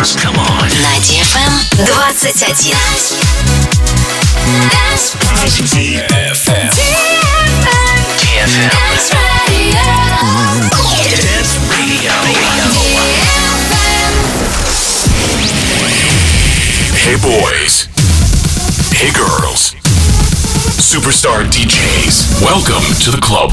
Dance. Come on. На DFM 21. Dance. Dance Radio. Dance Radio. Hey boys. Hey girls. Superstar DJs. Welcome to the club.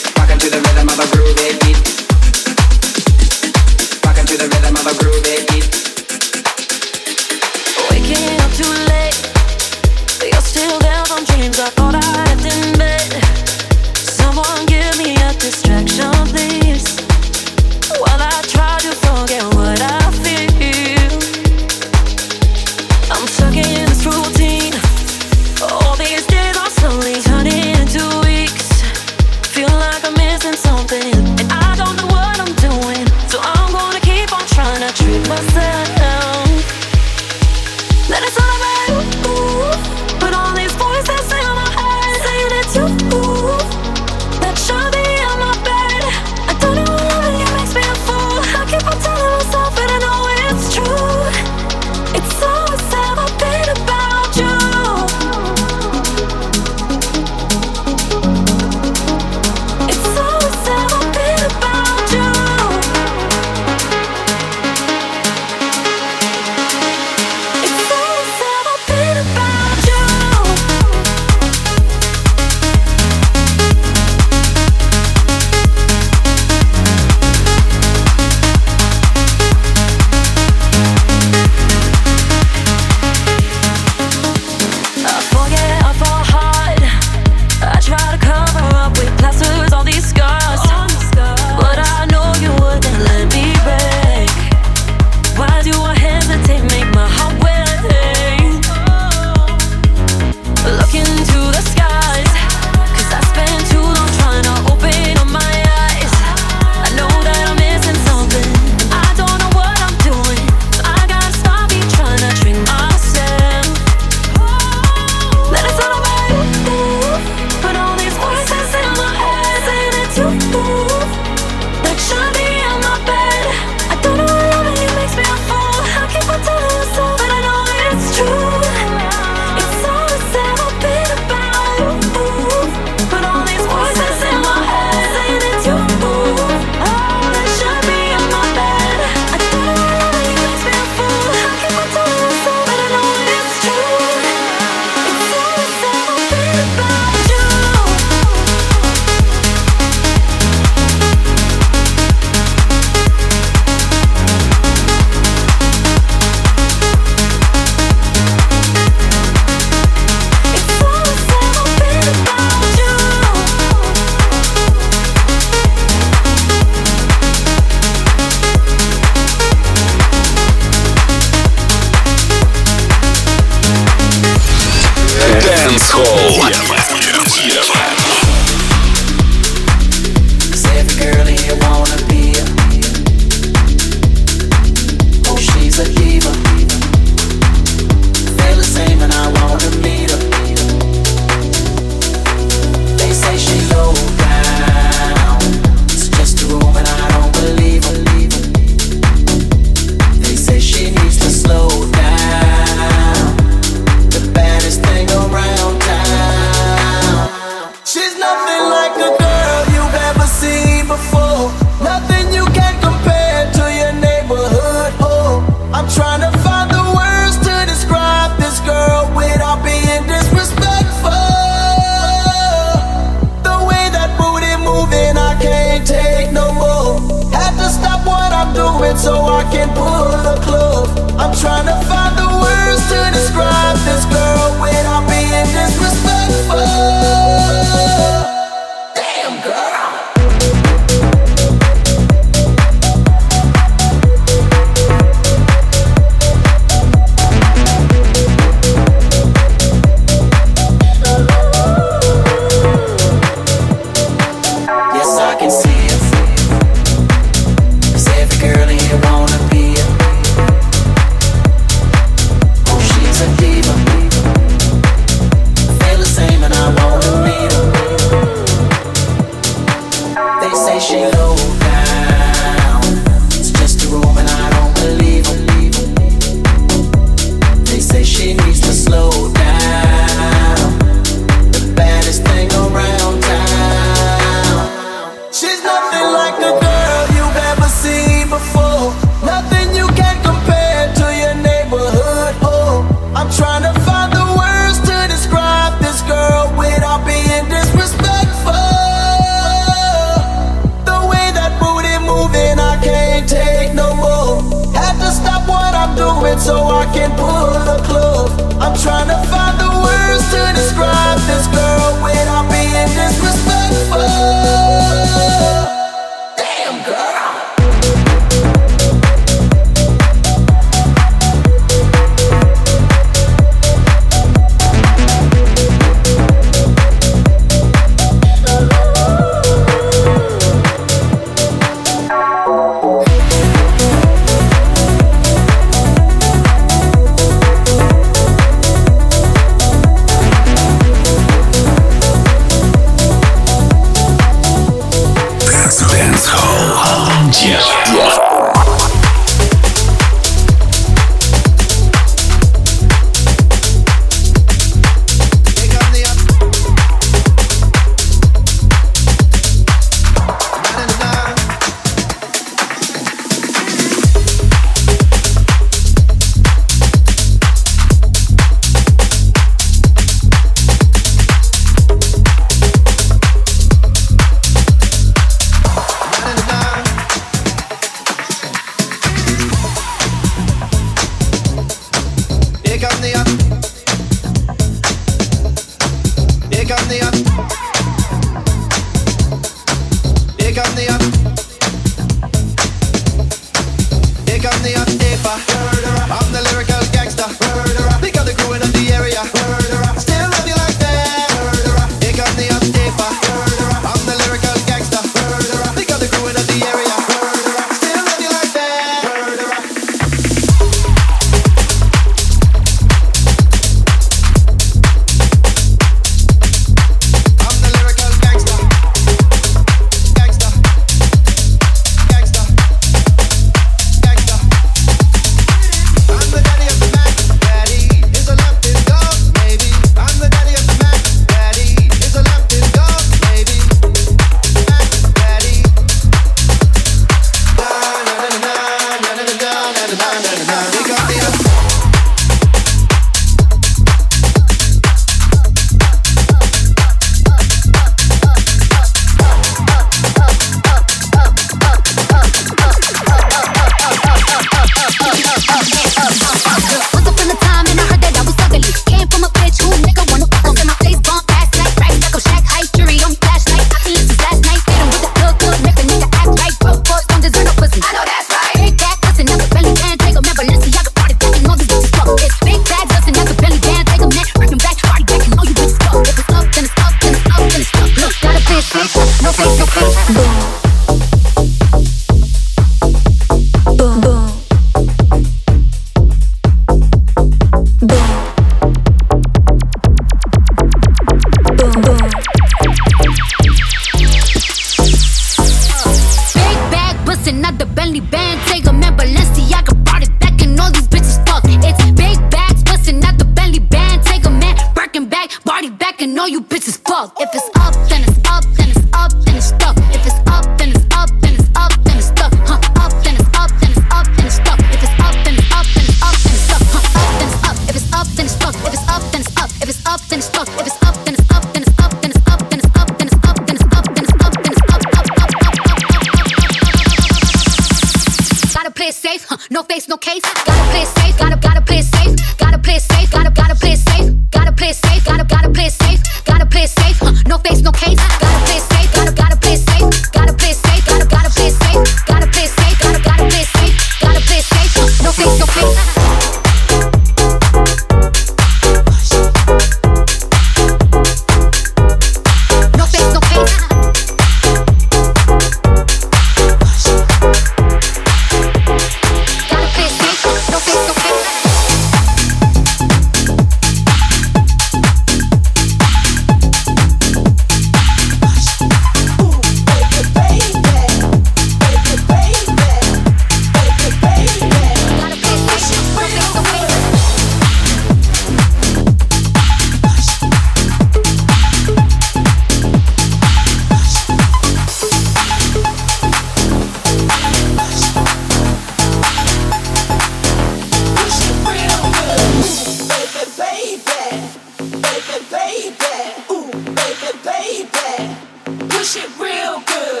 I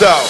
this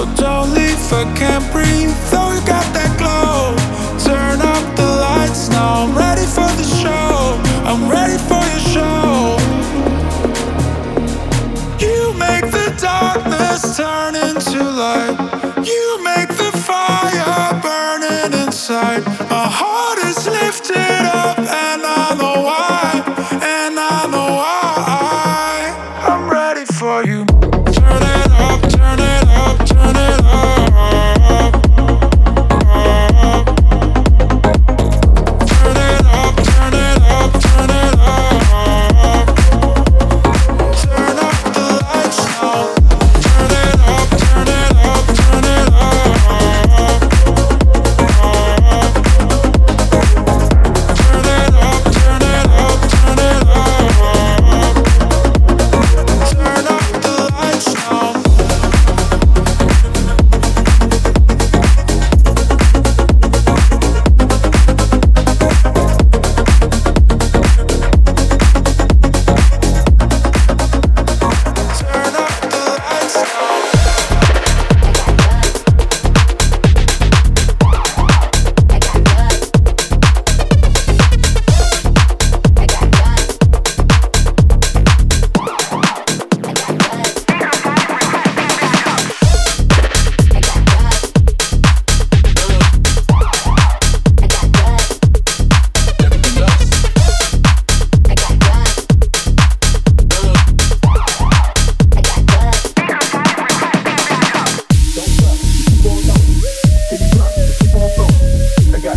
So don't leave, I can't breathe.